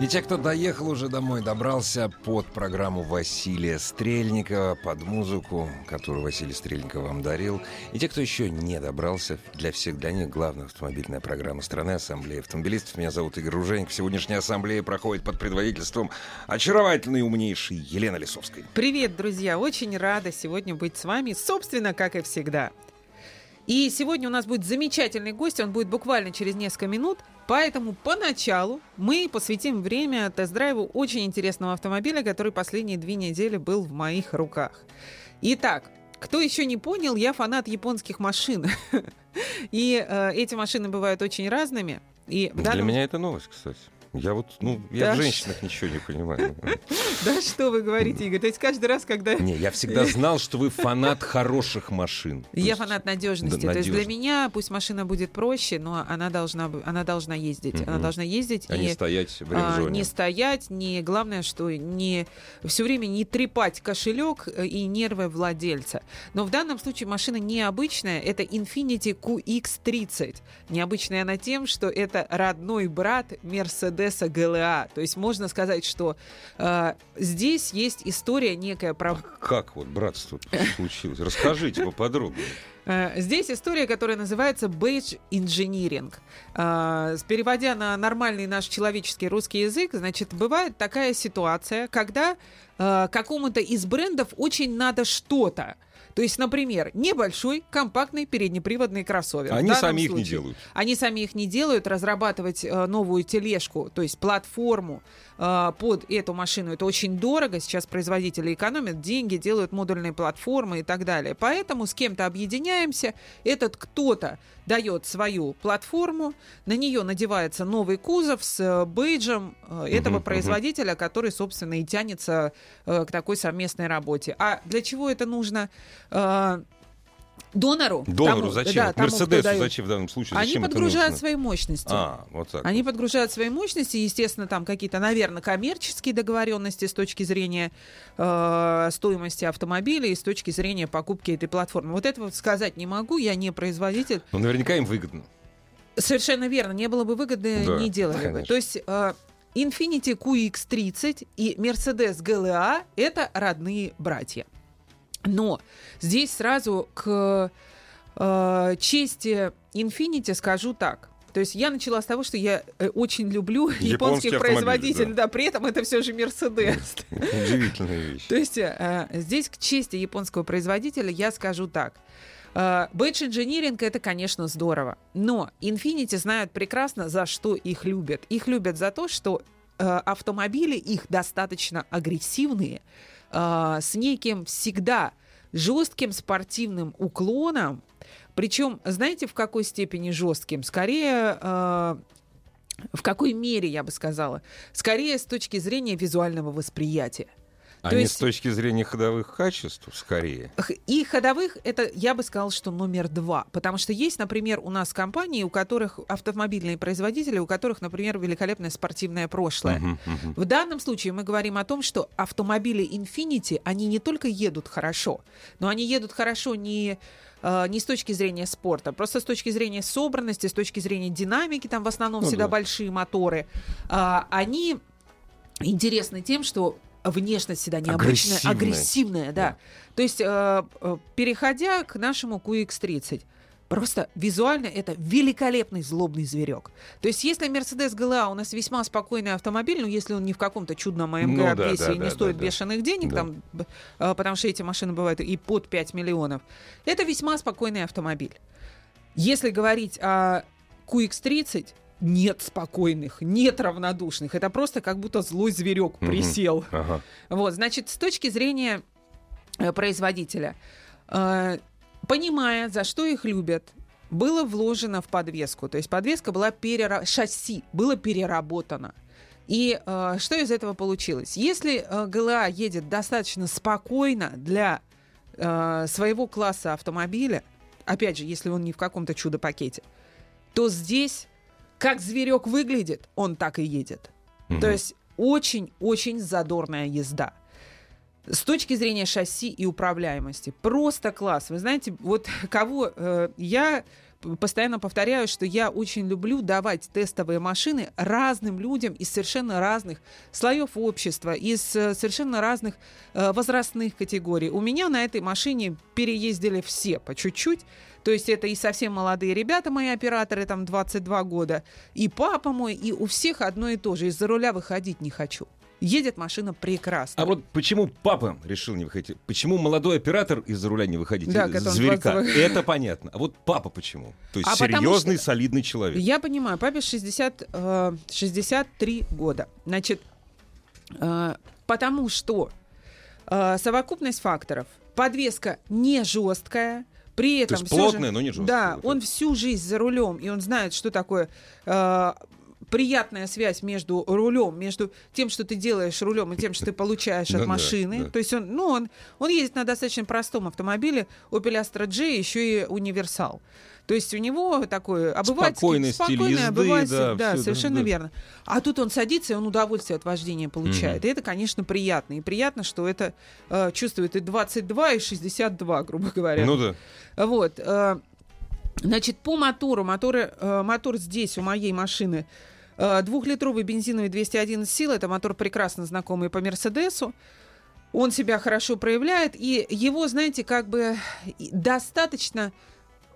И те, кто доехал уже домой, добрался под программу Василия Стрельникова, под музыку, которую Василий Стрельников вам дарил. И те, кто еще не добрался, для всех, для них главная автомобильная программа страны Ассамблея автомобилистов. Меня зовут Игорь Руженик. Сегодняшняя ассамблея проходит под предводительством очаровательной и умнейшей Елены Лисовской. Привет, друзья! Очень рада сегодня быть с вами, собственно, как и всегда. И сегодня у нас будет замечательный гость, он будет буквально через несколько минут, поэтому поначалу мы посвятим время тест-драйву очень интересного автомобиля, который последние две недели был в моих руках. Итак, кто еще не понял, я фанат японских машин. И э, эти машины бывают очень разными. И Для данном... меня это новость, кстати. Я вот, ну, я да в женщинах ш... ничего не понимаю. Да что вы говорите, Игорь? То есть каждый раз, когда... Не, я всегда знал, что вы фанат хороших машин. Я фанат надежности. То есть для меня пусть машина будет проще, но она должна, она должна ездить. Она должна ездить. А не стоять в ремзоне. Не стоять, не главное, что не все время не трепать кошелек э, и нервы владельца. Но в данном случае машина необычная. Это Infiniti QX30. Необычная она тем, что это родной брат Mercedes Одесса ГЛА. То есть можно сказать, что э, здесь есть история некая про... А как вот братство случилось? Расскажите поподробнее. Э, здесь история, которая называется Beige Engineering. Переводя на нормальный наш человеческий русский язык, значит, бывает такая ситуация, когда какому-то из брендов очень надо что-то. То есть, например, небольшой компактный переднеприводный кроссовер. Они сами случае, их не делают. Они сами их не делают. Разрабатывать э, новую тележку, то есть платформу э, под эту машину, это очень дорого. Сейчас производители экономят деньги, делают модульные платформы и так далее. Поэтому с кем-то объединяемся. Этот кто-то дает свою платформу, на нее надевается новый кузов с э, бейджем э, этого uh-huh, производителя, uh-huh. который, собственно, и тянется э, к такой совместной работе. А для чего это нужно? Донору. Донору тому, зачем? Да, тому, Мерседесу зачем в данном случае? Они подгружают свои мощности. А, вот так. Они вот. подгружают свои мощности, естественно, там какие-то, наверное, коммерческие договоренности с точки зрения э, стоимости автомобиля и с точки зрения покупки этой платформы. Вот этого сказать не могу, я не производитель. Но наверняка им выгодно. Совершенно верно. Не было бы выгодно, да, не делали конечно. бы. То есть э, Infiniti QX30 и Mercedes GLA — это родные братья. Но здесь сразу к э, чести Infinity скажу так. То есть я начала с того, что я э, очень люблю японских производителей, да. да, при этом это все же Мерседес. Удивительная вещь. То есть э, здесь к чести японского производителя я скажу так. Badge Engineering это, конечно, здорово, но Infinity знают прекрасно, за что их любят. Их любят за то, что э, автомобили их достаточно агрессивные, э, с неким всегда жестким спортивным уклоном. Причем, знаете, в какой степени жестким? Скорее, э, в какой мере, я бы сказала? Скорее с точки зрения визуального восприятия. А То не есть... с точки зрения ходовых качеств, скорее. И ходовых, это я бы сказал, что номер два. Потому что есть, например, у нас компании, у которых автомобильные производители, у которых, например, великолепное спортивное прошлое. Uh-huh, uh-huh. В данном случае мы говорим о том, что автомобили Infinity, они не только едут хорошо, но они едут хорошо не э, не с точки зрения спорта, просто с точки зрения собранности, с точки зрения динамики, там в основном ну, всегда да. большие моторы, а, они интересны тем, что внешность всегда необычная, агрессивная, агрессивная да. да. То есть, э, э переходя к нашему QX30, Просто визуально это великолепный злобный зверек. То есть, если Mercedes GLA у нас весьма спокойный автомобиль, ну, если он не в каком-то чудном AMG ну, да, да, и не да, стоит да, бешеных денег, да. там, э, потому что эти машины бывают и под 5 миллионов, это весьма спокойный автомобиль. Если говорить о QX30, нет спокойных, нет равнодушных. Это просто как будто злой зверек присел. Uh-huh. Ага. Вот, значит, с точки зрения э, производителя, э, понимая, за что их любят, было вложено в подвеску. То есть подвеска была перера... шасси было переработано. И э, что из этого получилось? Если э, ГЛА едет достаточно спокойно для э, своего класса автомобиля, опять же, если он не в каком-то чудо-пакете, то здесь, как зверек выглядит, он так и едет. Мгм. То есть очень-очень задорная езда. С точки зрения шасси и управляемости. Просто класс. Вы знаете, вот кого э, я постоянно повторяю, что я очень люблю давать тестовые машины разным людям из совершенно разных слоев общества, из э, совершенно разных э, возрастных категорий. У меня на этой машине переездили все по чуть-чуть. То есть это и совсем молодые ребята, мои операторы, там 22 года, и папа мой, и у всех одно и то же. Из-за руля выходить не хочу. Едет машина прекрасно. А вот почему папа решил не выходить? Почему молодой оператор из-за руля не выходить? Да, зверька. 22. Это понятно. А вот папа почему? То есть А серьезный, что- солидный человек. Я понимаю, папе 60, э, 63 года. Значит, э, потому что э, совокупность факторов. Подвеска не жесткая, при этом есть всё плотная, же- но не жесткая, Да, он всю жизнь за рулем, и он знает, что такое э, приятная связь между рулем, между тем, что ты делаешь рулем, и тем, что ты получаешь от да, машины. да. То есть он, ну, он, он ездит на достаточно простом автомобиле Opel Astra J, еще и универсал. То есть у него такой обывательский, Спокойный стиль спокойный езды, обыватель, да, да, да, совершенно да. верно. А тут он садится, и он удовольствие от вождения получает. И это, конечно, приятно. И приятно, что это э, чувствует и 22, и 62, грубо говоря. Ну да. Вот. э, Значит, по мотору, моторы, э, мотор здесь у моей машины двухлитровый бензиновый 211 сил. Это мотор прекрасно знакомый по Мерседесу. Он себя хорошо проявляет, и его, знаете, как бы достаточно,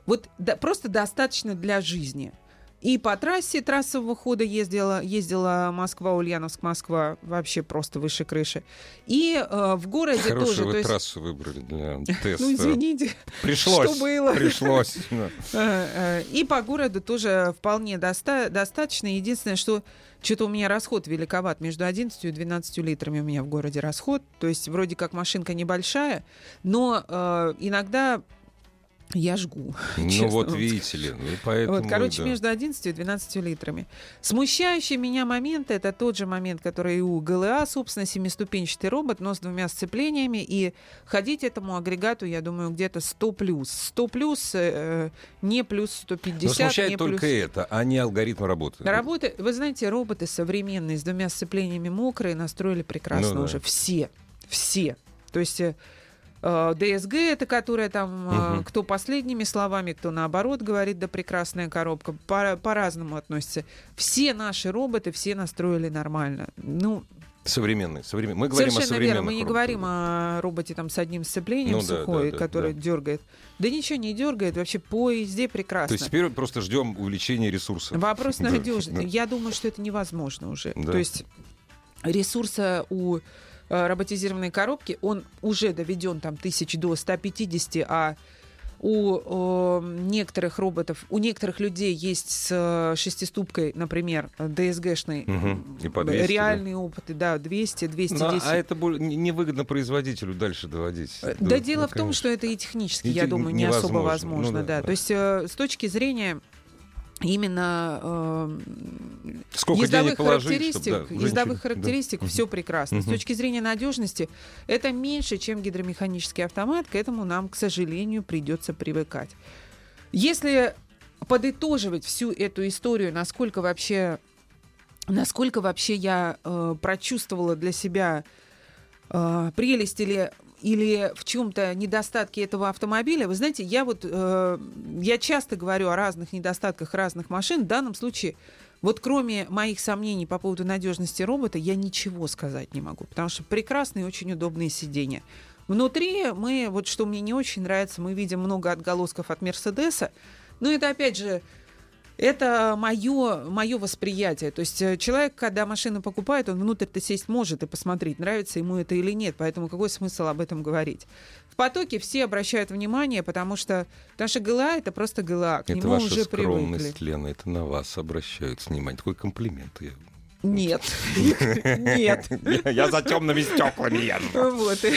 вот да- просто достаточно для жизни. И по трассе трассового хода ездила, ездила Москва, Ульяновск, Москва, вообще просто выше крыши. И э, в городе тоже. Хорошую то вы есть- трассу выбрали для теста. ну, извините. Пришлось. Что было? Пришлось. Э, э, И по городу тоже вполне доста- достаточно. Единственное, что что-то у меня расход великоват. Между 11 и 12 литрами у меня в городе расход. То есть вроде как машинка небольшая, но э, иногда я жгу. Ну честно вот видите ли, ну поэтому... вот, короче, да. между 11 и 12 литрами. Смущающий меня момент это тот же момент, который и у ГЛА, собственно, семиступенчатый робот, но с двумя сцеплениями. И ходить этому агрегату, я думаю, где-то 100 плюс. 100 плюс, э, не плюс 150, Но смущает не только плюс... это, а не алгоритм работы. Работы, вы знаете, роботы современные с двумя сцеплениями мокрые настроили прекрасно Ну да. уже. Все. Все. То есть э, ДСГ это которая там, э, Мгм. кто последними словами, кто наоборот говорит, да прекрасная коробка, по- по-разному относится. Все наши роботы, все настроили нормально. Ну, Современный, современный. Мы говорим о совершенно современных верно. Мы не роботах. говорим о роботе там с одним сцеплением Ну сухой, да, да, который да. дергает. Да ничего не дергает, вообще по езде прекрасно. То есть теперь просто ждем увеличения ресурсов. Вопрос да. Я думаю, что это невозможно уже. То есть ресурса у э, роботизированной коробки, он уже доведен там тысяч до 150, а у э, некоторых роботов, у некоторых людей есть с э, шестиступкой, например, ДСГшной, по 200, реальные опыты, да, 200, Ну, 210. а это невыгодно производителю дальше доводить. Э, Да, Да, дело ну, в том, конечно. что это и технически, И я думаю, не особо невозможно. возможно. Ну да, да. да. То есть э, с точки зрения именно э, Сколько ездовых денег положить, характеристик, чтобы, да, ездовых характеристик да. все прекрасно. С Мгм. точки зрения надежности это меньше, чем гидромеханический автомат. К этому нам, к сожалению, придется привыкать. Если подытоживать всю эту историю, насколько вообще, насколько вообще я э, прочувствовала для себя э, прелесть или или в чем-то недостатки этого автомобиля. Вы знаете, я вот э, я часто говорю о разных недостатках разных машин. В данном случае, вот кроме моих сомнений по поводу надежности робота, я ничего сказать не могу, потому что прекрасные очень удобные сиденья. Внутри мы, вот что мне не очень нравится, мы видим много отголосков от Мерседеса. Но это опять же это мое, мое восприятие. То есть э, человек, когда машину покупает, он внутрь-то сесть может и посмотреть, нравится ему это или нет. Поэтому какой смысл об этом говорить? В потоке все обращают внимание, потому что наша ГЛА — это просто ГЛА. К Это нему ваша уже скромность, привыкли. Лена, это на вас обращают внимание. Такой комплимент. Я- Нет. Нет. Я за темными стеклами езжу. Вот. И,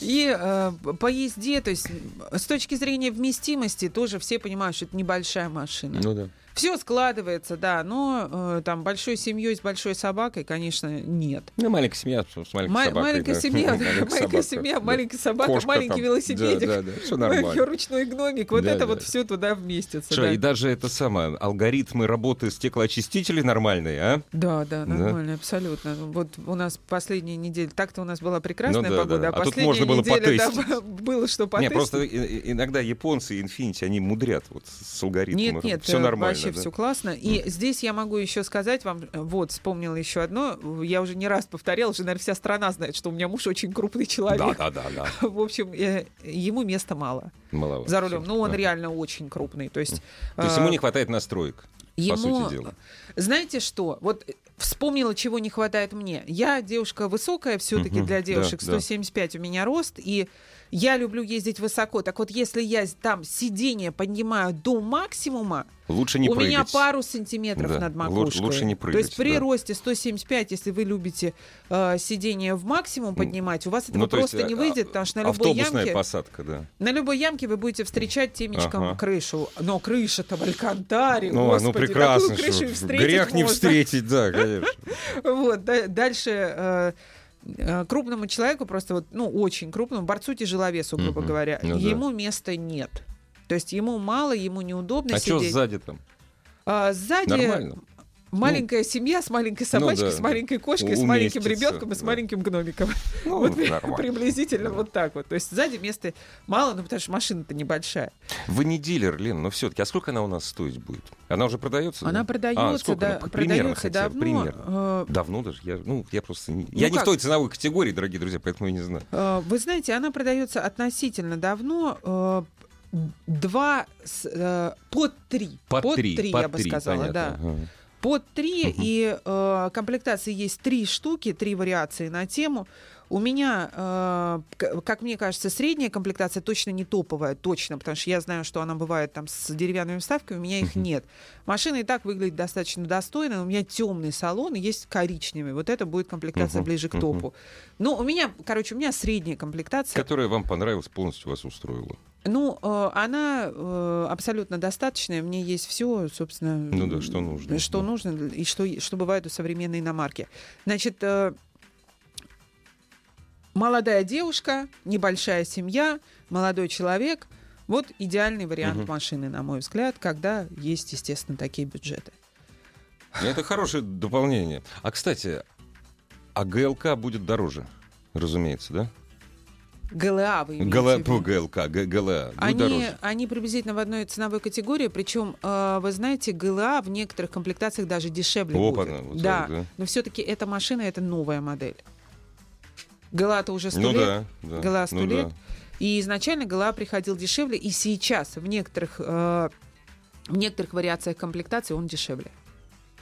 и, э, по езде, то есть с точки зрения вместимости, тоже все понимают, что это небольшая машина. Ну да. Все складывается, да, но э, там большой семьей с большой собакой, конечно, нет. Ну, маленькая семья с маленькой Ма- собакой. маленькая да. семья, Маленькая семья, маленькая собака, маленький велосипедик, маленький ручной гномик, вот это вот все туда вместится. Что, и даже это самое, алгоритмы работы стеклоочистителей нормальные, а? Да, да, нормально, абсолютно. Вот у нас последняя неделя, так-то у нас была прекрасная Ну да, погода, да. а А тут последняя можно было потестить. было что потестить. просто и- и- иногда японцы и Infinity, они мудрят вот с алгоритмом. Нет, нет, все э, нормально. Вообще да. все классно. И здесь я могу еще сказать вам, э, вот, вспомнила еще одно, я уже не раз повторяла, уже, наверное, вся страна знает, что у меня муж очень крупный Да, человек. да, да, да. В общем, э, ему места мало Маловато. за рулем. Ну, он Да. реально очень крупный. То есть, То есть э, ему не хватает настроек, ему, по сути дела. Знаете что? Вот вспомнила, чего не хватает мне. Я девушка высокая, все-таки для да, девушек да. 175 у меня рост, и я люблю ездить высоко. Так вот, если я там сиденье поднимаю до максимума, Лучше не у прыгать. меня пару сантиметров Да, над макушкой. лучше не То есть прыгать, при да. росте 175, если вы любите э, сиденье в максимум поднимать, у вас этого Ну, то есть, просто не а, выйдет, потому что на любой ямке... посадка, да. На любой ямке вы будете встречать темечком Ага. крышу. Но крыша-то в Алькантаре, Ну, господи, ну прекрасно. такую крышу встретить Грех не можно. встретить, да, конечно. Вот, да- дальше э, крупному человеку, просто вот, ну, очень крупному, борцу тяжеловесу, грубо Мгм. говоря, Ну да. ему места нет. То есть ему мало, ему неудобно А что сидеть. сзади там? А, сзади Нормально. Маленькая семья с маленькой собачкой, Ну да. с маленькой кошкой, с маленьким Уместится, ребенком и с да. маленьким гномиком. Ну, вот нормально. приблизительно вот так вот. То есть сзади места мало, ну потому что машина-то небольшая. Вы не дилер, Лен, но все-таки. А сколько она у нас стоить будет? Она уже продается? Она да? продается, А, сколько да, она? Примерно продается хотя давно. примерно. Э, Давно даже. Я, ну, я просто не, я не в той ценовой категории, дорогие друзья, поэтому я не знаю. Э, Вы знаете, она продается относительно давно. э, Два, э, под три. Под, три, под я бы три, сказала, понятно. да. Ага. Под три, Мгм. и э, комплектации есть три штуки, три вариации на тему. У меня, э, как мне кажется, средняя комплектация точно не топовая, точно, потому что я знаю, что она бывает там с деревянными вставками, у меня их нет. Машина и так выглядит достаточно достойно, у меня темный салон, есть коричневый. Вот это будет комплектация ближе к топу. Ну, у меня, короче, у меня средняя комплектация. Которая вам понравилась, полностью вас устроила. Ну, э, она э, абсолютно достаточная. Мне есть все, собственно. Ну да, что нужно. Что Да. нужно и что, что бывает у современной иномарки. Значит, э, молодая девушка, небольшая семья, молодой человек. Вот идеальный вариант Мгм. машины, на мой взгляд, когда есть, естественно, такие бюджеты. Это хорошее дополнение. А, кстати, а ГЛК будет дороже, разумеется, да? ГЛА вы имеете ГЛА, в виду? по ГЛК, Г- ГЛА Они, они приблизительно в одной ценовой категории, причем, э, вы знаете, ГЛА в некоторых комплектациях даже дешевле Опа-на, будет. вот да, так, да. но все-таки эта машина это новая модель. ГЛА-то уже сто Ну лет, да, да. ГЛА 100 ну лет. да. и изначально ГЛА приходил дешевле, и сейчас в некоторых, э, в некоторых вариациях комплектации он дешевле.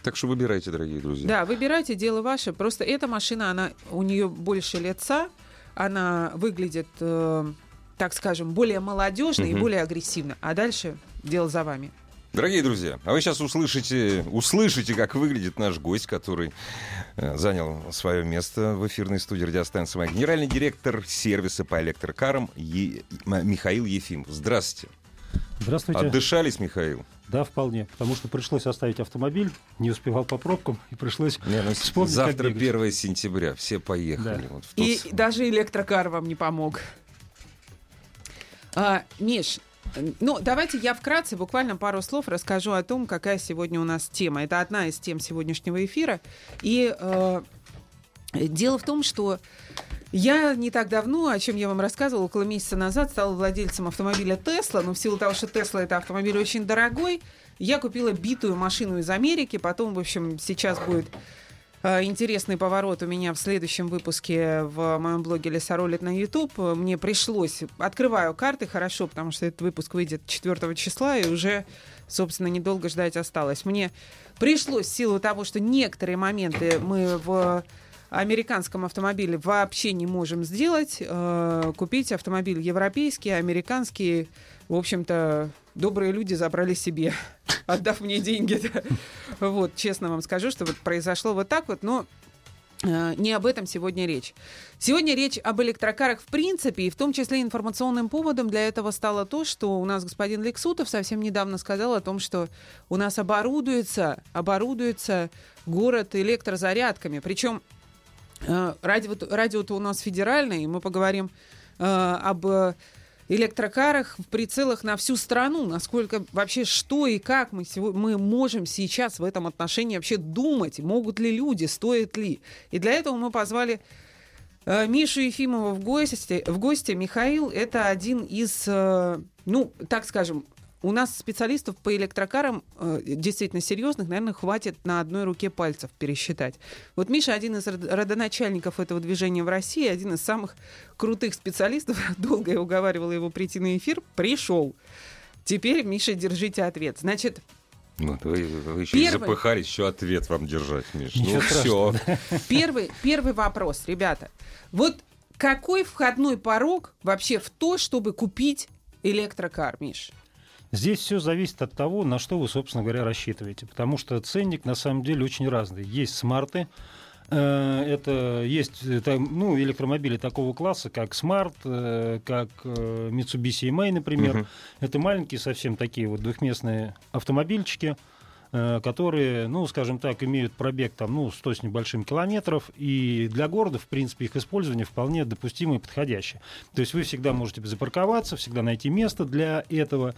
Так что выбирайте, дорогие друзья. Да, выбирайте, дело ваше. Просто эта машина, она у нее больше лица, она выглядит, э, так скажем, более молодежно и Мгм. более агрессивно. А дальше дело за вами. Дорогие друзья, а вы сейчас услышите, услышите, как выглядит наш гость, который э, занял свое место в эфирной студии радиостанции «Маяк». Генеральный директор сервиса по электрокарам Е- Михаил Ефимов. Здравствуйте. Здравствуйте. Отдышались, Михаил? Да, вполне. Потому что пришлось оставить автомобиль, не успевал по пробкам, и пришлось Не, ну, вспомнить, завтра бегать. 1 сентября, все поехали. Да. Вот в тот И даже электрокар вам не помог. А, Миш, ну давайте я вкратце, буквально пару слов расскажу о том, какая сегодня у нас тема. Это одна из тем сегодняшнего эфира. И э, дело в том, что я не так давно, о чем я вам рассказывала, около месяца назад стала владельцем автомобиля Тесла. Но в силу того, что Тесла это автомобиль очень дорогой, я купила битую машину из Америки. Потом, в общем, сейчас будет интересный поворот у меня в следующем выпуске в моем блоге Лесоролит на YouTube. Мне пришлось... Открываю карты хорошо, потому что этот выпуск выйдет 4 числа, и уже, собственно, недолго ждать осталось. Мне пришлось в силу того, что некоторые моменты мы в американском автомобиле вообще не можем сделать, э, купить автомобиль европейский, американский. В общем-то, добрые люди забрали себе, отдав мне деньги. Вот, честно вам скажу, что вот произошло вот так вот, но Э, не об этом сегодня речь. Сегодня речь об электрокарах в принципе, и в том числе информационным поводом для этого стало то, что у нас господин Лексутов совсем недавно сказал о том, что у нас оборудуется, оборудуется город электрозарядками. Причем э, радио, радио-то у нас федеральное, и мы поговорим э, об электрокарах в прицелах на всю страну. Насколько вообще что и как мы, мы можем сейчас в этом отношении вообще думать? Могут ли люди, стоит ли? И для этого мы позвали э, Мишу Ефимова в гости. В гости Михаил это один из, э, ну, так скажем, у нас специалистов по электрокарам э, действительно серьезных, наверное, хватит на одной руке пальцев пересчитать. Вот Миша один из родоначальников этого движения в России, один из самых крутых специалистов. Долго я уговаривала его прийти на эфир. Пришел. Теперь, Миша, держите ответ. Значит, ну, вы, вы еще первый... запыхались, еще ответ вам держать, Миш. Ну, все. Первый, первый вопрос, ребята. Вот какой входной порог вообще в то, чтобы купить электрокар, Миш? Здесь все зависит от того, на что вы, собственно говоря, рассчитываете. Потому что ценник на самом деле очень разный. Есть смарты, э, это есть это, ну, электромобили такого класса, как Smart, э, как э, Mitsubishi EMI, например. Uh-huh. Это маленькие совсем такие вот двухместные автомобильчики, которые, ну, скажем так, имеют пробег там, ну, 100 с небольшим километров, и для города, в принципе, их использование вполне допустимо и подходящее. То есть вы всегда можете запарковаться, всегда найти место для этого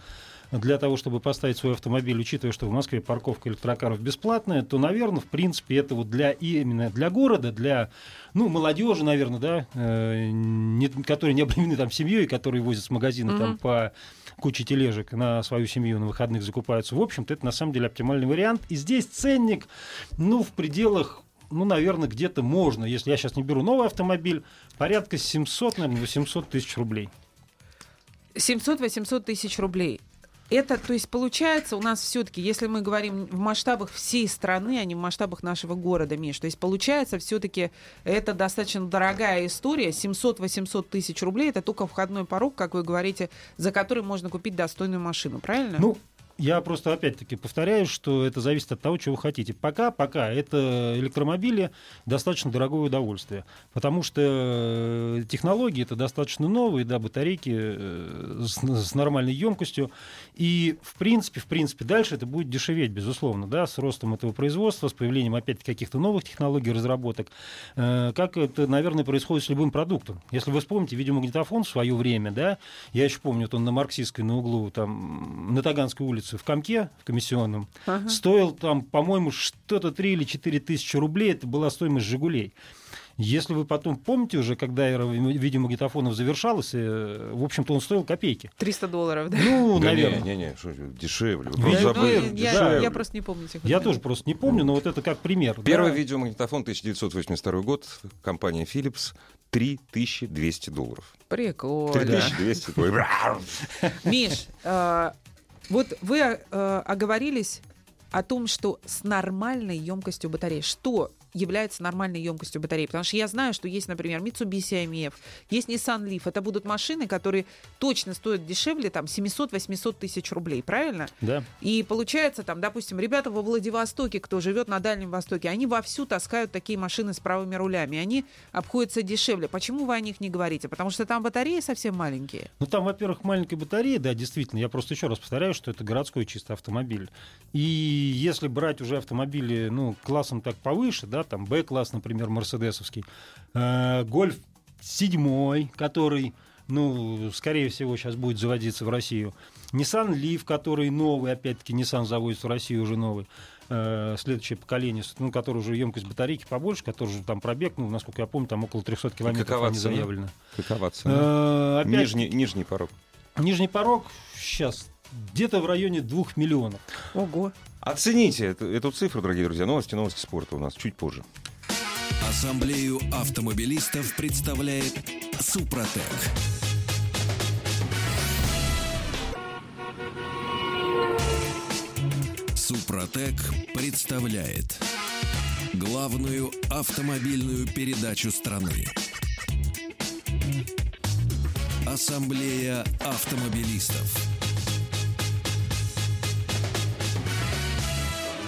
для того, чтобы поставить свой автомобиль, учитывая, что в Москве парковка электрокаров бесплатная, то, наверное, в принципе, это вот для, именно для города, для ну, молодежи, наверное, да, э, не, которые не обременены там семьей, которые возят с магазина mm-hmm. там по куче тележек на свою семью на выходных закупаются. В общем-то, это на самом деле оптимальный вариант. И здесь ценник, ну, в пределах ну, наверное, где-то можно, если я сейчас не беру новый автомобиль, порядка 700, наверное, 800 тысяч рублей. 700-800 тысяч рублей. Это, то есть, получается, у нас все-таки, если мы говорим в масштабах всей страны, а не в масштабах нашего города, Миш, то есть, получается, все-таки это достаточно дорогая история. 700-800 тысяч рублей это только входной порог, как вы говорите, за который можно купить достойную машину, правильно? Ну, я просто опять-таки повторяю, что это зависит от того, чего вы хотите. Пока, пока это электромобили достаточно дорогое удовольствие, потому что э, технологии это достаточно новые, да, батарейки э, с, с нормальной емкостью, и в принципе, в принципе, дальше это будет дешеветь, безусловно, да, с ростом этого производства, с появлением опять каких-то новых технологий, разработок, э, как это, наверное, происходит с любым продуктом. Если вы вспомните видеомагнитофон в свое время, да, я еще помню, вот он на Марксистской на углу, там, на Таганской улице в Комке, в комиссионном, ага. стоил там, по-моему, что-то 3 или 4 тысячи рублей. Это была стоимость «Жигулей». Если вы потом помните уже, когда эра видеомагнитофонов завершалась, э, в общем-то, он стоил копейки. 300 долларов, да? Ну, да наверное. Не, не, не, что, дешевле. Вы просто ну, забыли. Я, дешевле. я просто не помню. Тех я тоже просто не помню, но вот это как пример. Первый да? видеомагнитофон 1982 год, компания Philips, 3200 долларов. Прикольно. 3200 долларов. Миш, э, вот вы э, оговорились о том, что с нормальной емкостью батареи. Что является нормальной емкостью батареи. Потому что я знаю, что есть, например, Mitsubishi IMF, есть Nissan Leaf. Это будут машины, которые точно стоят дешевле там 700-800 тысяч рублей, правильно? Да. И получается, там, допустим, ребята во Владивостоке, кто живет на Дальнем Востоке, они вовсю таскают такие машины с правыми рулями. Они обходятся дешевле. Почему вы о них не говорите? Потому что там батареи совсем маленькие. Ну, там, во-первых, маленькая батарея, да, действительно. Я просто еще раз повторяю, что это городской чисто автомобиль. И если брать уже автомобили, ну, классом так повыше, да, там Б-класс, например, мерседесовский, э, Гольф седьмой, который, ну, скорее всего, сейчас будет заводиться в Россию, Nissan Leaf, который новый, опять-таки, Nissan заводится в Россию уже новый, э, следующее поколение, ну, который уже емкость батарейки побольше, который уже там пробег, ну, насколько я помню, там около 300 километров Какова они заявлено. Какова цена? Э, опять... нижний, нижний порог. Нижний порог сейчас где-то в районе двух миллионов. Ого. Оцените эту, эту цифру, дорогие друзья. Новости, новости спорта у нас чуть позже. Ассамблею автомобилистов представляет Супротек. Супротек представляет главную автомобильную передачу страны. Ассамблея автомобилистов.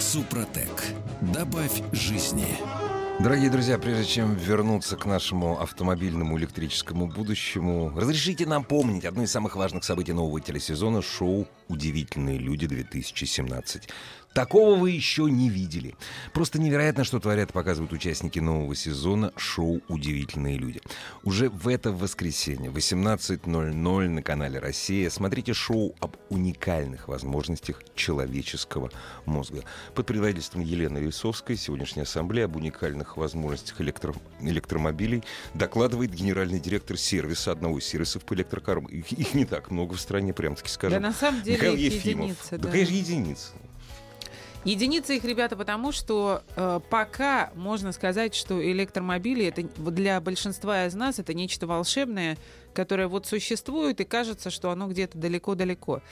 Супротек. Добавь жизни. Дорогие друзья, прежде чем вернуться к нашему автомобильному электрическому будущему, разрешите нам помнить одно из самых важных событий нового телесезона шоу «Удивительные люди-2017». Такого вы еще не видели. Просто невероятно, что творят, показывают участники нового сезона шоу «Удивительные люди». Уже в это воскресенье, 18.00 на канале «Россия» смотрите шоу об уникальных возможностях человеческого мозга. Под предводительством Елены Весовской сегодняшняя ассамблея об уникальных возможностях электро... электромобилей докладывает генеральный директор сервиса, одного из сервисов по электрокарам. Их, их не так много в стране, прям таки скажем. Да, на самом деле Михаил их Ефимов. единицы, Да, да. конечно, единицы. Единицы их, ребята, потому что э, пока можно сказать, что электромобили это для большинства из нас это нечто волшебное, которое вот существует и кажется, что оно где-то далеко-далеко.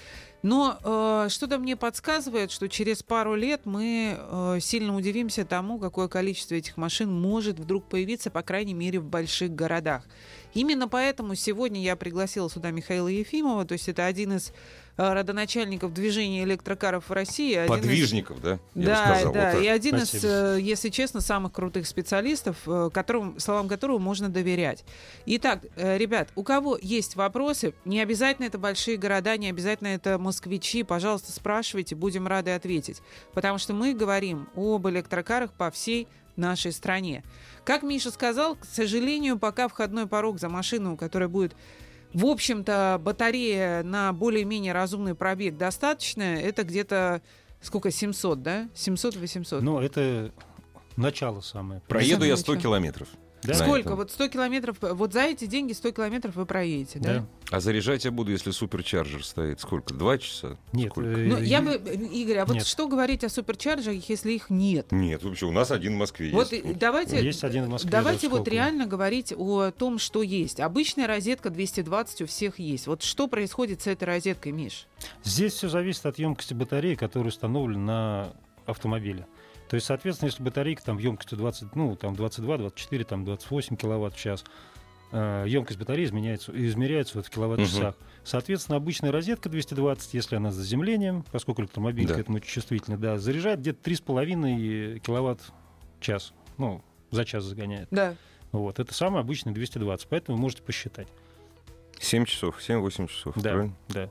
Но э, что-то мне подсказывает, что через пару лет мы э, сильно удивимся тому, какое количество этих машин может вдруг появиться, по крайней мере, в больших городах. Именно поэтому сегодня я пригласила сюда Михаила Ефимова, то есть это один из родоначальников движения электрокаров в России. один из- Подвижников, да? Я да, сказал, да, вот так. и один из, Спасибо. э, если честно, самых крутых специалистов, э, которым, словам которого можно доверять. Итак, э, ребят, у кого есть вопросы, не обязательно это большие города, не обязательно это москвичи, пожалуйста, спрашивайте, будем рады ответить. Потому что мы говорим об электрокарах по всей нашей стране. Как Миша сказал, к сожалению, пока входной порог за машину, которая будет в общем-то, батарея на более-менее разумный пробег достаточно. Это где-то сколько, 700, да? 700-800. Но это начало самое. Проеду я 100 Самое километров. Да. Сколько? этом. Вот 100 километров, вот за эти деньги 100 километров вы проедете, да? Да. А заряжать я буду, если суперчарджер стоит. Сколько? Два часа? Нет, Сколько? э, Ну, я бы, Игорь, а вот Нет. что говорить о суперчарджерах, если их нет? Нет, вообще, у нас один в Москве Вот есть. и давайте, Есть один в Москве, давайте да, вот реально говорить о том, что есть. Обычная розетка 220 у всех есть. Вот что происходит с этой розеткой, Миш? Здесь все зависит от емкости батареи, которая установлена на автомобиле. То есть, соответственно, если батарейка там емкостью 20, ну, там 22, 24, там 28 киловатт в час, э, емкость батареи изменяется, измеряется вот в киловатт-часах. Соответственно, обычная розетка 220, если она с заземлением, поскольку электромобиль Да. к этому чувствительный, да, заряжает где-то 3,5 киловатт-час. Ну, за час загоняет. Да. Вот. Это самый обычный 220, поэтому вы можете посчитать. 7 часов, 7-8 часов. Да, правильно? да.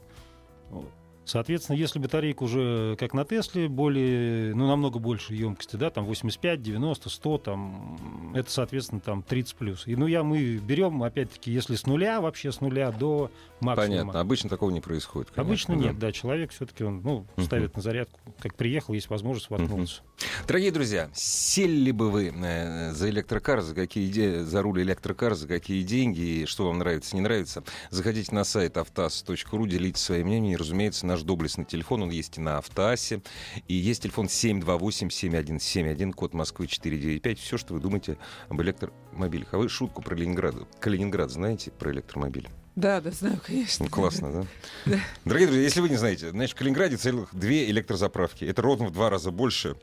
Вот. Соответственно, если батарейка уже, как на Тесле, более, ну, намного больше емкости, да, там 85, 90, 100, там, это, соответственно, там 30 плюс. И, ну, я, мы берем, опять-таки, если с нуля, вообще с нуля до максимума. Понятно. Обычно такого не происходит. конечно, Обычно да. нет, да, человек все-таки, он, ну, ставит на зарядку, как приехал, есть возможность воткнуться. Дорогие друзья, сели бы вы э, за электрокар, за какие де- за руль электрокар, за какие деньги, и что вам нравится, не нравится, заходите на сайт автаз.ру, делитесь своим мнением. И, разумеется, наш доблестный телефон, он есть и на Автоасе, и есть телефон 728-7171, код Москвы 495. Все, что вы думаете об электромобилях. А вы шутку про Ленинград, Калининград знаете про электромобиль? Да, да, знаю, конечно. Ну, классно, да? Да. Дорогие друзья, если вы не знаете, значит, в Калининграде целых две электрозаправки. Это ровно в два раза больше.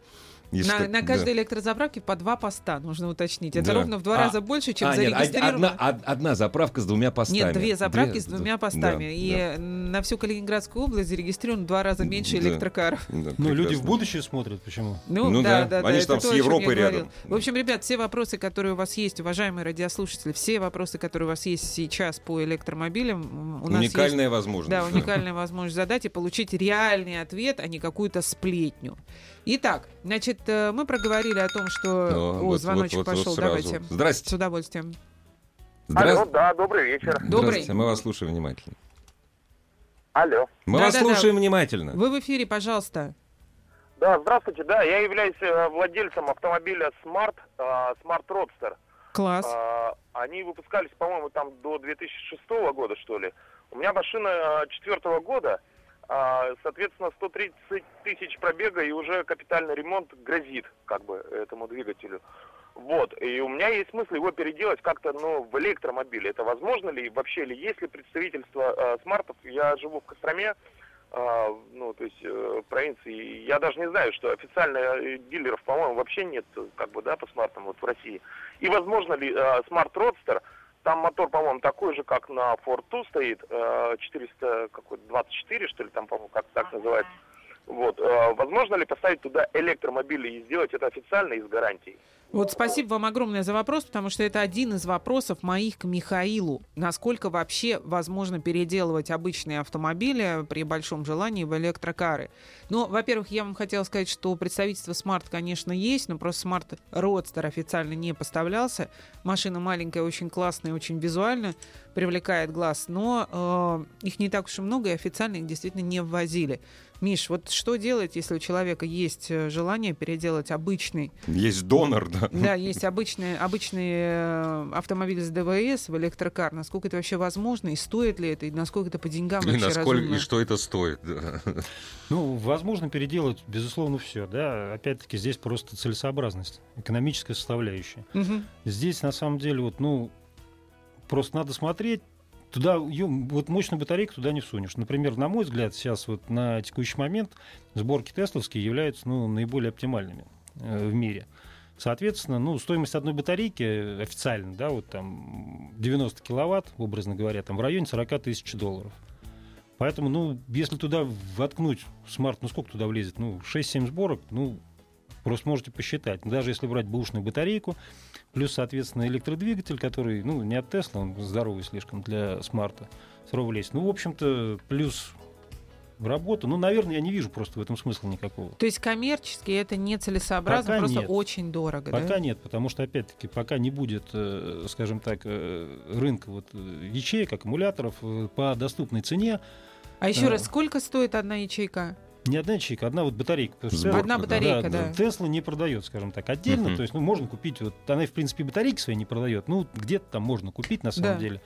Если На, так- на да. каждой электрозаправке по два поста, нужно уточнить. Это Да. ровно в два А, раза больше, чем А, нет, зарегистрировано. одна, од- одна заправка с двумя постами. Нет, две заправки Две- с двумя да, постами. да, и на всю Калининградскую область зарегистрировано в два раза меньше Да. электрокаров. да, Ну, люди в будущее смотрят, почему? Ну, Ну да, да, да, они да. же там с Европой рядом. В общем, ребят, все вопросы, которые у вас есть, уважаемые радиослушатели, все вопросы, которые у вас есть сейчас по электромобилям, у нас есть Уникальная возможность. Да, уникальная возможность задать и получить реальный ответ, а не какую-то сплетню. Итак, значит, э, мы проговорили о том, что... О, О, вот- звоночек вот- вот пошел, сразу. давайте. С Здрасте. удовольствием. Здра- Алло, да, добрый вечер. Добрый. Здравствуйте, мы вас слушаем внимательно. Алло. Мы вас Да-да-да. слушаем внимательно. Вы в эфире, пожалуйста. Да, здравствуйте. Да, я являюсь э, владельцем автомобиля Smart, э, Smart Roadster. Класс. Они выпускались, по-моему, там до 2006 года, что ли. У меня машина четвертого года, соответственно, 130 тысяч пробега и уже капитальный ремонт грозит как бы этому двигателю. Вот, и у меня есть смысл его переделать как-то, ну, в электромобиле. Это возможно ли? Вообще ли есть ли представительство э, Smart ов? Я живу в Костроме, а, ну, то есть э, провинции. Я даже не знаю, что официально э, дилеров, по-моему, вообще нет, э, как бы, да, по Smart ам вот в России. И возможно ли э, Smart Roadster, там мотор, по-моему, такой же, как на Fortwo стоит, э, 400, какой 24, что ли, там, по-моему, как так называется. Вот. Э, возможно ли поставить туда электромобили и сделать это официально и с гарантией? Вот спасибо вам огромное за вопрос, потому что это один из вопросов моих к Михаилу. Насколько вообще возможно переделывать обычные автомобили при большом желании в электрокары? Но, во-первых, я вам хотела сказать, что представительство Smart, конечно, есть, но просто Smart Roadster официально не поставлялся. Машина маленькая, очень классная, очень визуально привлекает глаз, но э, их не так уж и много, и официально их действительно не ввозили. Миш, вот что делать, если у человека есть э, желание переделать обычный... Есть донор, да? Да, есть обычный, обычный э, автомобиль с ДВС в электрокар. Насколько это вообще возможно, и стоит ли это, и насколько это по деньгам и вообще насколько, разумно? И что это стоит, да. Ну, возможно переделать, безусловно, все. Да? Опять-таки, здесь просто целесообразность, экономическая составляющая. Мгм. Здесь, на самом деле, вот, ну, просто надо смотреть, туда, вот мощную батарейку туда не всунешь. Например, на мой взгляд, сейчас вот на текущий момент сборки тесловские являются ну, наиболее оптимальными э, в мире. Соответственно, ну, стоимость одной батарейки э, официально, да, вот там 90 киловатт, образно говоря, там в районе 40 тысяч долларов. Поэтому, ну, если туда воткнуть смарт, ну, сколько туда влезет? Ну, 6-7 сборок, ну, просто можете посчитать. Даже если брать бэушную батарейку, плюс, соответственно, электродвигатель, который, ну, не от Тесла, он здоровый слишком для смарта, сразу влезть. Ну, в общем-то, плюс в работу. Ну, наверное, я не вижу просто в этом смысла никакого. То есть коммерчески это не целесообразно, Пока просто нет. очень дорого, Пока да? нет, потому что, опять-таки, пока не будет, э, скажем так, э, рынка вот, э, ячеек, аккумуляторов по доступной цене, А еще раз, сколько стоит одна ячейка? Не одна ячейка, одна вот батарейка. Сборка, Одна да. батарейка, да. Тесла не продает, скажем так, отдельно. Мгм. То есть, ну, можно купить, вот она, в принципе, батарейки свои не продает. Ну, где-то там можно купить, на самом Да. деле,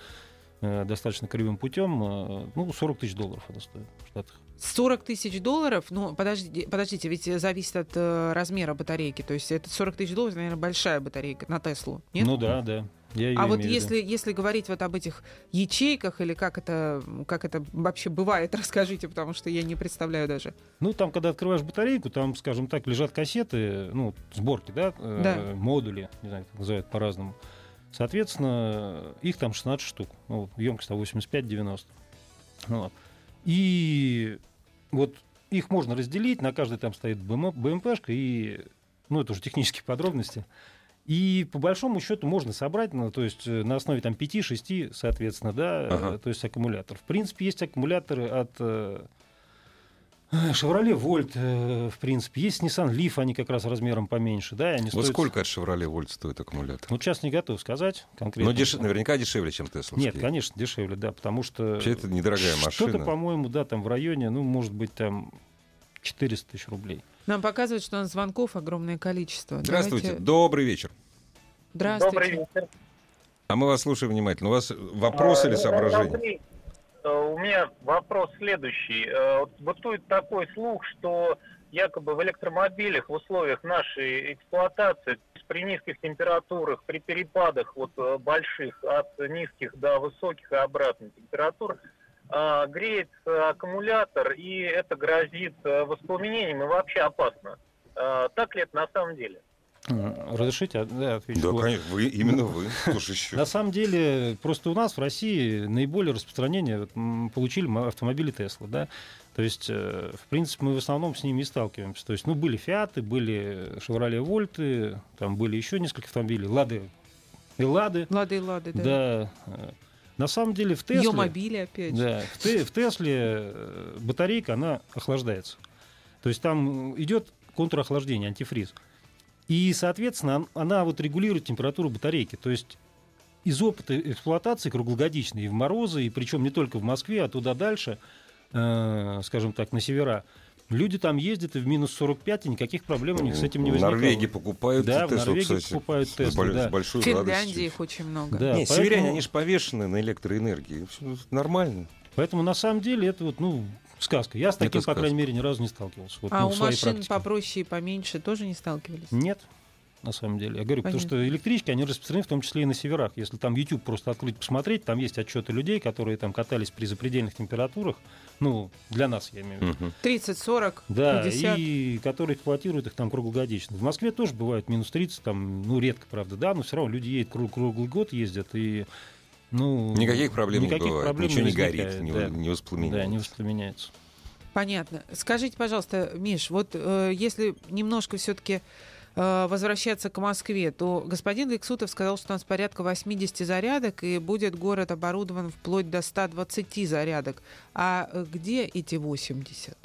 э, достаточно кривым путем. э, ну, 40 тысяч долларов это стоит в Штатах. 40 тысяч долларов, ну, подождите, подождите, ведь зависит от э, размера батарейки. То есть это 40 тысяч долларов, наверное, большая батарейка на Теслу, нет? Ну да, да. Я а вот если, если говорить вот об этих ячейках или как это, как это вообще бывает, расскажите, потому что я не представляю даже. Ну, там, когда открываешь батарейку, там, скажем так, лежат кассеты, ну, сборки, да, э, Да. модули, не знаю, как называют по-разному. Соответственно, их там 16 штук. Ну, емкость там 85-90. Вот. И вот их можно разделить, на каждой там стоит БМ, БМПшка, и, ну, это уже технические подробности. И по большому счету можно собрать, ну, то есть э, на основе там 5-6, соответственно, да, Ага. э, то есть аккумулятор. В принципе, есть аккумуляторы от Chevrolet Volt, э, в принципе. Есть Nissan Leaf, они как раз размером поменьше, да, они Вот стоят- сколько от Chevrolet Volt стоит аккумулятор? Ну, сейчас не готов сказать конкретно. Ну, деш- наверняка дешевле, чем Тесла. Нет, конечно, дешевле, да, потому что... Вообще, это недорогая Что-то, машина. по-моему, да, там в районе, ну, может быть, там 400 тысяч рублей. Нам показывают, что у нас звонков огромное количество. Здравствуйте, Давайте- добрый вечер. Здравствуйте. Добрый вечер. А мы вас слушаем внимательно. У вас вопрос или А, соображение? Э, У меня вопрос следующий. Э, вот Бытует такой слух, что якобы в электромобилях в условиях нашей эксплуатации при низких температурах, при перепадах вот э, больших от низких до высоких и обратно температур, а, греется аккумулятор, и это грозит э, воспламенением и вообще опасно. Так ли это на самом деле? Разрешите, а, да, отвечу. Да, конечно, вы, именно вы. Кто же еще? На самом деле, просто у нас в России наиболее распространение получили автомобили Тесла, да. То есть, э, в принципе, мы в основном с ними и сталкиваемся. То есть, ну, были Фиаты, были Шевроле Вольты, там были еще несколько автомобилей, Лады и Лады, Лады и лады, да. да. Э, На самом деле в Тесле... Ее мобили опять же. Да, в, Те- в Тесле э, батарейка, она охлаждается. То есть там идет контрохлаждение, антифриз. И, соответственно, он- она вот регулирует температуру батарейки. То есть из опыта эксплуатации круглогодичной и в морозы, и причем не только в Москве, а туда дальше, э, скажем так, на севера, люди там ездят и в минус 45, и никаких проблем у них с этим не В возникало. Норвегии покупают Да, в Теслу, Норвегии кстати, покупают с Теслу, боль- да. с большой В Финляндии радостью. их очень много. Да, Не, поэтому- северяне, они же повешены на электроэнергии. Всё нормально. Поэтому на самом деле это вот, ну, сказка. Я с таким, по крайней мере, ни разу не сталкивался. Вот, А ну, у в машин практике. попроще и поменьше тоже не сталкивались? Нет, на самом деле. Я говорю, потому Понятно. что электрички, они распространены в том числе и на северах. Если там YouTube просто открыть, посмотреть, там есть отчеты людей, которые там катались при запредельных температурах. Ну, для нас, я имею в виду. Мгм. 30, 40, Да, 50. и которые эксплуатируют их там круглогодично. В Москве тоже бывает минус 30, там, ну, редко, правда, да, но все равно люди едут круг- круглый год, ездят, и, ну... Никаких проблем никаких не бывает. проблем Ничего не возникает, горит, не, да. не Да, воспламеняется. не воспламеняется. Понятно. Скажите, пожалуйста, Миш, вот э, если немножко все-таки возвращаться к Москве, то господин Лексутов сказал, что у нас порядка 80 зарядок, и будет город оборудован вплоть до 120 зарядок. А э, где эти 80?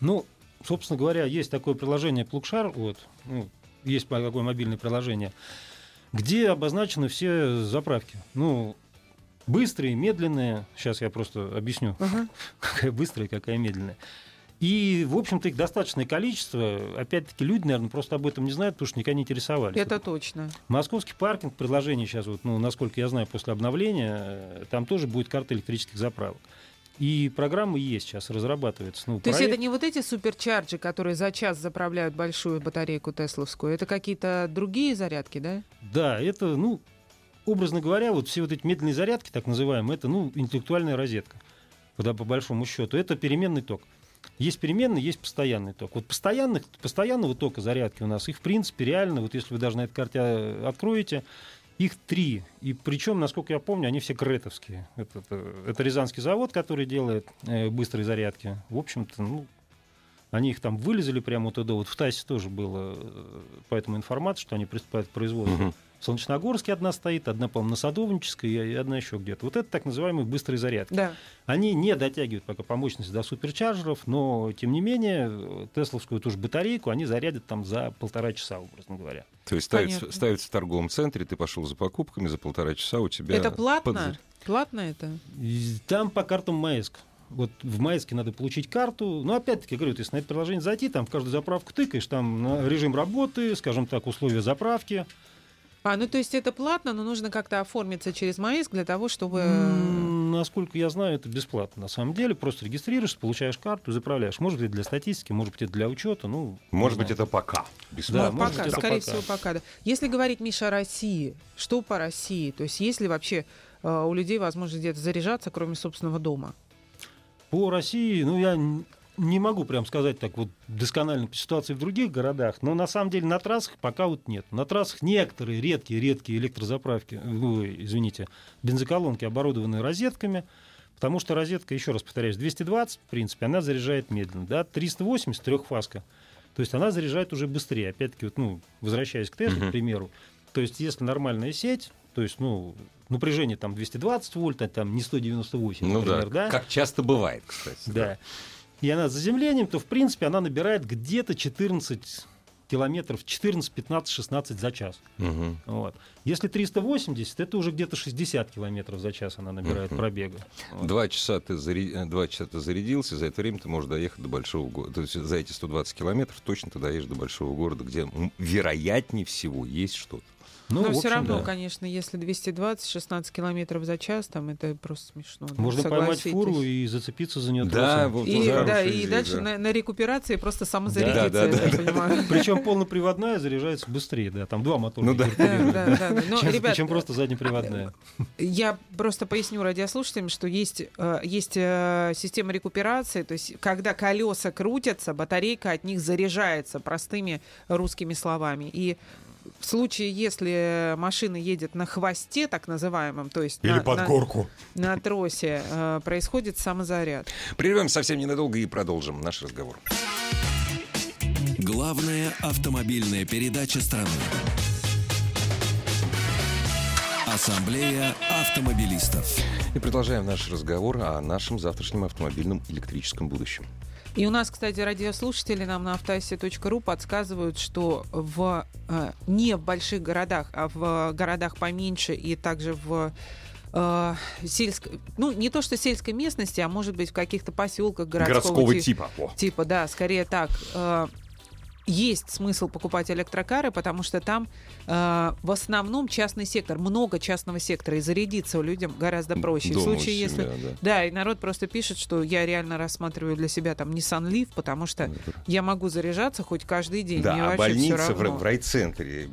Ну, собственно говоря, есть такое приложение Плукшар, вот, ну, есть такое мобильное приложение, где обозначены все заправки. Ну, быстрые, медленные. Сейчас я просто объясню, uh-huh. какая быстрая, какая медленная. И, в общем-то, их достаточное количество. Опять-таки, люди, наверное, просто об этом не знают, потому что никогда не интересовались. Это точно. Московский паркинг, предложение сейчас, вот, ну, насколько я знаю, после обновления, э, там тоже будет карта электрических заправок. И программы есть сейчас, разрабатывается. Ну, То проект... есть это не вот эти суперчарджи, которые за час заправляют большую батарейку Тесловскую, это какие-то другие зарядки, да? Да, это, ну, образно говоря, вот все вот эти медленные зарядки, так называемые, это, ну, интеллектуальная розетка, куда по большому счету. Это переменный ток. Есть переменный, есть постоянный ток. Вот постоянных, постоянного тока зарядки у нас, их, в принципе, реально, вот если вы даже на этой карте а, откроете, их три. И причем, насколько я помню, они все кретовские. Это, это, это Рязанский завод, который делает э, быстрые зарядки. В общем-то, ну, они их там вылезали прямо туда. Вот в ТАСе тоже было э, поэтому информация, что они приступают к производству. Uh-huh. В Солнечногорске одна стоит, одна, по-моему, на Садовнической и одна еще где-то. Вот это так называемые быстрые зарядки. Да. Они не дотягивают пока по мощности до суперчарджеров, но, тем не менее, тесловскую ту же батарейку они зарядят там за полтора часа, образно говоря. То есть ставится, ставится в торговом центре, ты пошел за покупками, за полтора часа у тебя... Это платно? Подзаряд... Платно это? И там по картам Маэск. Вот в Маэске надо получить карту. Но опять-таки, говорю, если на это приложение зайти, там в каждую заправку тыкаешь, там режим работы, скажем так, условия заправки. А, ну то есть это платно, но нужно как-то оформиться через МАИСК для того, чтобы... Насколько я знаю, это бесплатно. На самом деле, просто регистрируешься, получаешь карту, заправляешь. Может быть, для статистики, может быть, это для учета. Ну, может быть, это пока. Бесплатно. Да, пока, быть, скорее пока. всего, пока. Да. Если говорить, Миша, о России, что по России? То есть есть ли вообще э, у людей возможность где-то заряжаться, кроме собственного дома? По России, ну, я не могу прям сказать так вот досконально по ситуации в других городах, но на самом деле на трассах пока вот нет. На трассах некоторые редкие-редкие электрозаправки, ой, извините, бензоколонки оборудованы розетками, потому что розетка, еще раз повторяюсь, 220, в принципе, она заряжает медленно, да, 380 трехфазка, то есть она заряжает уже быстрее. Опять-таки, вот, ну, возвращаясь к Тесле, uh-huh. к примеру, то есть если нормальная сеть, то есть, ну, напряжение там 220 вольт, а там не 198, ну, например, да, да? Как часто бывает, кстати. Да. да и она с заземлением, то в принципе она набирает где-то 14 километров 14, 15, 16 за час. Угу. Вот. Если 380, это уже где-то 60 километров за час она набирает угу. пробега. Вот. Два, часа ты заря... Два часа ты зарядился, за это время ты можешь доехать до большого города. То есть за эти 120 километров точно ты доедешь до большого города, где вероятнее всего есть что-то. Ну, Но все равно, да. конечно, если 220-16 километров за час, там это просто смешно. Можно поймать фуру и зацепиться за нее. Да, вот и, да, и идея, дальше да. на, на рекуперации просто самозарядиться, да, да, да, да, да. Причем полноприводная заряжается быстрее, да, там два мотора. Ну, да. Да, да, да, Но, чем, ребят, чем просто заднеприводная. Я просто поясню радиослушателям, что есть, э, есть э, система рекуперации, то есть когда колеса крутятся, батарейка от них заряжается простыми русскими словами. И в случае, если машина едет на хвосте, так называемом, то есть Или на, под на, горку. на тросе, э, происходит самозаряд. Прервем совсем ненадолго и продолжим наш разговор. Главная автомобильная передача страны. Ассамблея автомобилистов. И продолжаем наш разговор о нашем завтрашнем автомобильном электрическом будущем. И у нас, кстати, радиослушатели нам на автоасе.ру подсказывают, что в, э, не в больших городах, а в городах поменьше и также в э, сельской, ну не то что сельской местности, а может быть в каких-то поселках городского, городского типа. Типа, типа, да, скорее так. Э, есть смысл покупать электрокары, потому что там э, в основном частный сектор, много частного сектора, и зарядиться людям гораздо проще. Дома в случае, если... да. да, и народ просто пишет, что я реально рассматриваю для себя там Nissan Leaf, потому что я могу заряжаться хоть каждый день. Да, Мне а больница в, в райцентре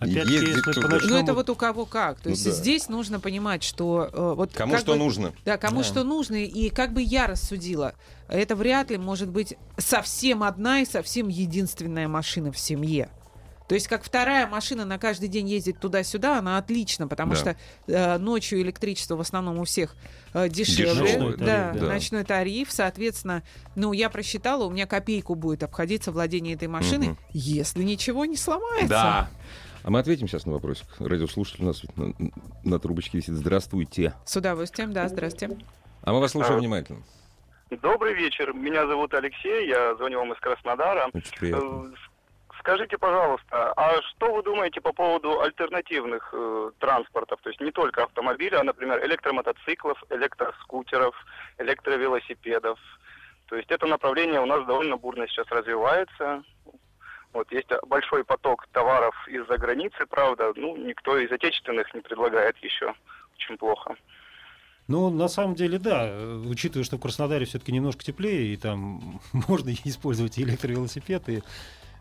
ну, это вот у кого как. То ну, есть да. здесь нужно понимать, что... Э, вот кому что бы, нужно. Да, кому да. что нужно. И как бы я рассудила, это вряд ли может быть совсем одна и совсем единственная машина в семье. То есть как вторая машина на каждый день ездить туда-сюда, она отлично, потому Да. что э, ночью электричество в основном у всех э, дешевле. Дешевое, да, тариф, да. ночной тариф, соответственно, ну я просчитала, у меня копейку будет обходиться владение этой машиной, Мгм. если ничего не сломается. Да. А мы ответим сейчас на вопросик. Радиослушатель у нас на, на трубочке висит. Здравствуйте. С удовольствием, да, здрасте. А мы вас слушаем А, внимательно. Добрый вечер, меня зовут Алексей, я звоню вам из Краснодара. Очень приятно. Э, Скажите, пожалуйста, а что вы думаете по поводу альтернативных э, транспортов? То есть не только автомобиля, а, например, электромотоциклов, электроскутеров, электровелосипедов. То есть это направление у нас довольно бурно сейчас развивается. Вот есть большой поток товаров из-за границы, правда, ну никто из отечественных не предлагает еще. Очень плохо. Ну, на самом деле, да, э, учитывая, что в Краснодаре все-таки немножко теплее, и там можно использовать и электровелосипед, и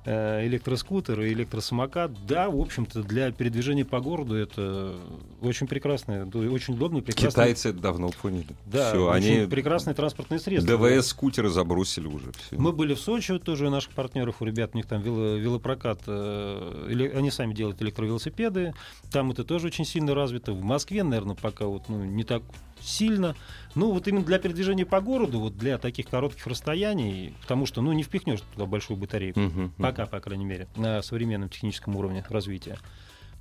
э, электроскутер, и электросамокат, да, в общем-то, для передвижения по городу это очень прекрасное, очень удобное, прекрасное. Китайцы это давно поняли. Да, Все, очень они прекрасное транспортное средство. ДВС-скутеры забросили уже. Всё. Мы были в Сочи, вот тоже у наших партнеров, у ребят, у них там вело- велопрокат, э, они сами делают электровелосипеды, там это тоже очень сильно развито. В Москве, наверное, пока вот ну, не так сильно. Ну, вот именно для передвижения по городу, вот для таких коротких расстояний, потому что, ну, не впихнешь туда большую батарейку, Мгм, мгм. пока, по крайней мере, на современном техническом уровне развития,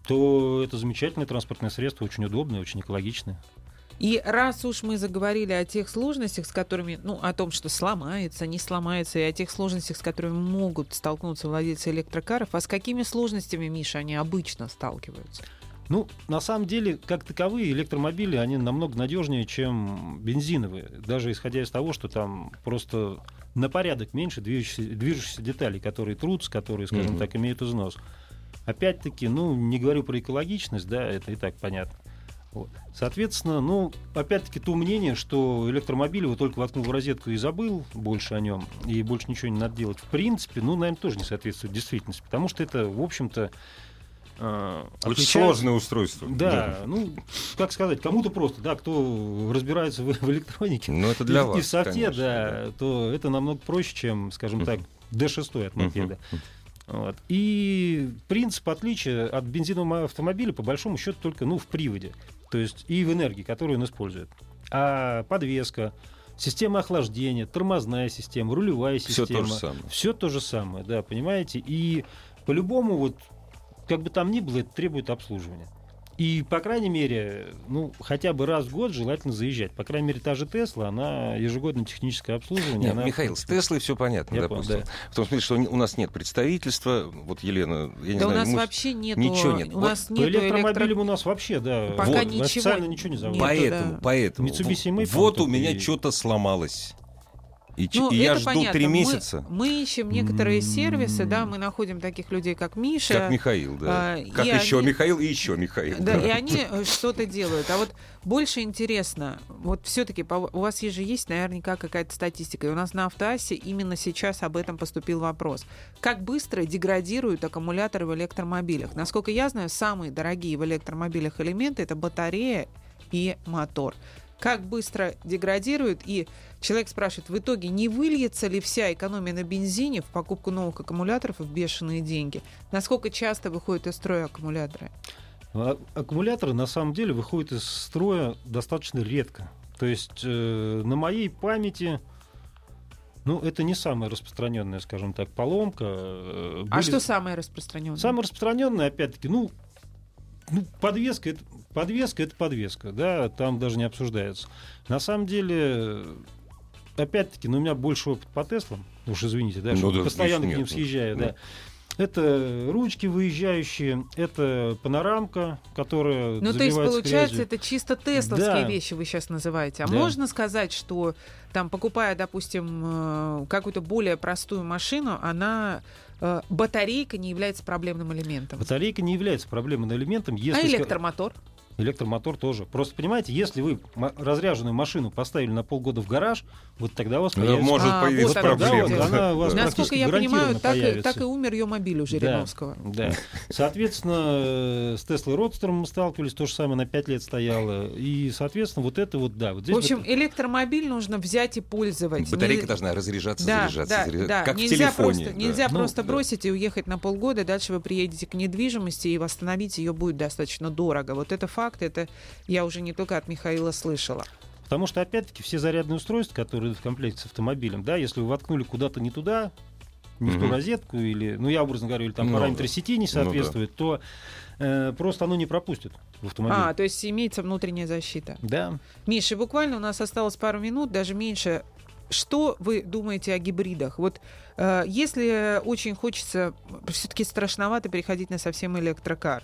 то это замечательное транспортное средство, очень удобное, очень экологичное. И раз уж мы заговорили о тех сложностях, с которыми, ну, о том, что сломается, не сломается, и о тех сложностях, с которыми могут столкнуться владельцы электрокаров, а с какими сложностями, Миша, они обычно сталкиваются? Ну, на самом деле, как таковые электромобили, они намного надежнее, чем бензиновые. Даже исходя из того, что там просто на порядок меньше движущихся, движущихся деталей, которые трутся, которые, скажем Мгм. так, имеют износ. Опять-таки, ну, не говорю про экологичность, да, это и так понятно. Вот. Соответственно, ну, опять-таки, то мнение, что электромобиль его только воткнул в розетку и забыл больше о нем, и больше ничего не надо делать, в принципе, ну, наверное, тоже не соответствует действительности, потому что это, в общем-то, э, Очень сложное устройство. да, ну, как сказать, кому-то просто, да, кто разбирается в, в электронике Ну, это для и, вас. и в софте, конечно, да, то это намного проще, чем, скажем так, D6 от мопеда. Вот. И принцип отличия от бензинового автомобиля, по большому счету, только ну, в приводе. То есть и в энергии, которую он использует. А подвеска, система охлаждения, тормозная система, рулевая система. то же самое. Все то же самое, да, понимаете? И по-любому, вот, как бы там ни было, это требует обслуживания. И, по крайней мере, ну, хотя бы раз в год желательно заезжать. По крайней мере, та же Тесла, она ежегодно техническое обслуживание. Нет, она, Михаил, с Теслой все понятно, Я понял, допустим. В том смысле, что у нас нет представительства. Вот Елена, я не да у знаю, нас мы- вообще нету... ничего нет. У Вот нас По нету электромобилям электро- у нас вообще, да, Пока вот, ничего официально ничего не нет. заводят. Поэтому, да. поэтому. Mitsubishi Maple вот у меня и- что-то сломалось. И, Ну, и я жду понятно. три Мы- месяца. Мы, ищем некоторые М. сервисы, да, мы находим таких людей, как Миша. Как Михаил, да. а, как еще они- Михаил и еще Михаил. Да, и они что-то делают. А вот больше интересно, вот все-таки у вас же есть наверняка какая-то статистика. И у нас на Автоассе именно сейчас об этом поступил вопрос. Как быстро деградируют аккумуляторы в электромобилях? Насколько я знаю, самые дорогие в электромобилях элементы это батарея и мотор. Как быстро деградируют, и человек спрашивает, в итоге не выльется ли вся экономия на бензине в покупку новых аккумуляторов в бешеные деньги? Насколько часто выходят из строя аккумуляторы? А- Аккумуляторы на самом деле выходят из строя достаточно редко. То есть э, на моей памяти, ну, это не самая распространенная, скажем так, поломка. Э, А были- что самое распространенное? Самое распространенное, опять-таки, ну, ну, подвеска это подвеска это подвеска, да, там даже не обсуждается. На самом деле, опять-таки, ну, у меня больше опыт по Теслам, уж извините, да, Ну что да, постоянно нет, к ним ну, съезжаю, ну. да. Это ручки выезжающие, это панорамка, которая Ну, то есть, получается, грязью. это чисто тесловские Да. вещи вы сейчас называете. А Да. можно сказать, что там, покупая, допустим, э, какую-то более простую машину, она э, батарейка не является проблемным элементом. Батарейка не является проблемным элементом, если а электромотор? Электромотор тоже. Просто понимаете, если вы разряженную машину поставили на полгода в гараж, вот тогда у вас появится... может А, появиться вот проблема. где. Она у вас Да. Насколько я понимаю, так и, так и умер ее мобиль у Жириновского. Да, да. Соответственно, э, с Теслой Родстером мы сталкивались, то же самое на 5 лет стояло. И, соответственно, вот это вот, да. Вот здесь В общем, вот- электромобиль нужно взять и пользовать. Батарейка Не- должна разряжаться, да, заряжаться, да, заряжаться. да. Как нельзя в телефоне. Просто, да. нельзя Ну, просто да. бросить и уехать на полгода, дальше вы приедете к недвижимости и восстановить ее будет достаточно дорого. Вот это факт, это я уже не только от Михаила слышала. Потому что, опять-таки, все зарядные устройства, которые идут в комплекте с автомобилем, да, если вы воткнули куда-то не туда, не в ту розетку, или, ну, я образно говорю, или там Ну параметры да. сети не Ну да. соответствуют, то э, просто оно не пропустит в автомобиль. А, то есть имеется внутренняя защита. Да. Миша, буквально у нас осталось пару минут, даже меньше. Что вы думаете о гибридах? Вот э, если очень хочется, все-таки страшновато переходить на совсем электрокар.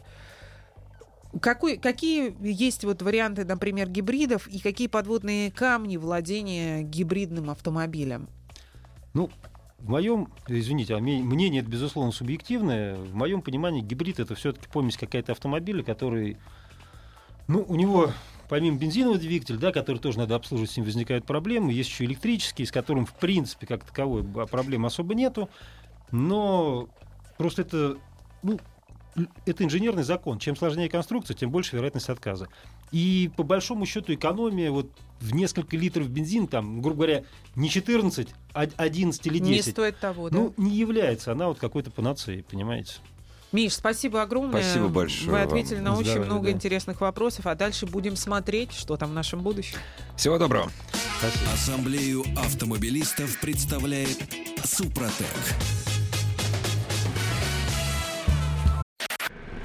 Какой, какие есть вот варианты, например, гибридов и какие подводные камни владения гибридным автомобилем? Ну, в моем, извините, а мнение это, безусловно, субъективное. В моем понимании гибрид это все-таки помесь какая-то автомобиля, который, ну, у него помимо бензинового двигателя, да, который тоже надо обслуживать, с ним возникают проблемы, есть еще электрический, с которым, в принципе, как таковой проблем особо нету, но просто это, ну, это инженерный закон. Чем сложнее конструкция, тем больше вероятность отказа. И по большому счету экономия вот в несколько литров бензин, там, грубо говоря, не 14, а 11 или 10. Не стоит того, да? Ну, не является она вот какой-то панацеей, понимаете? Миш, спасибо огромное. Спасибо большое Вы вам. ответили на очень Здоровья, много да. интересных вопросов, а дальше будем смотреть, что там в нашем будущем. Всего доброго. Спасибо. Ассамблею автомобилистов представляет Супротек.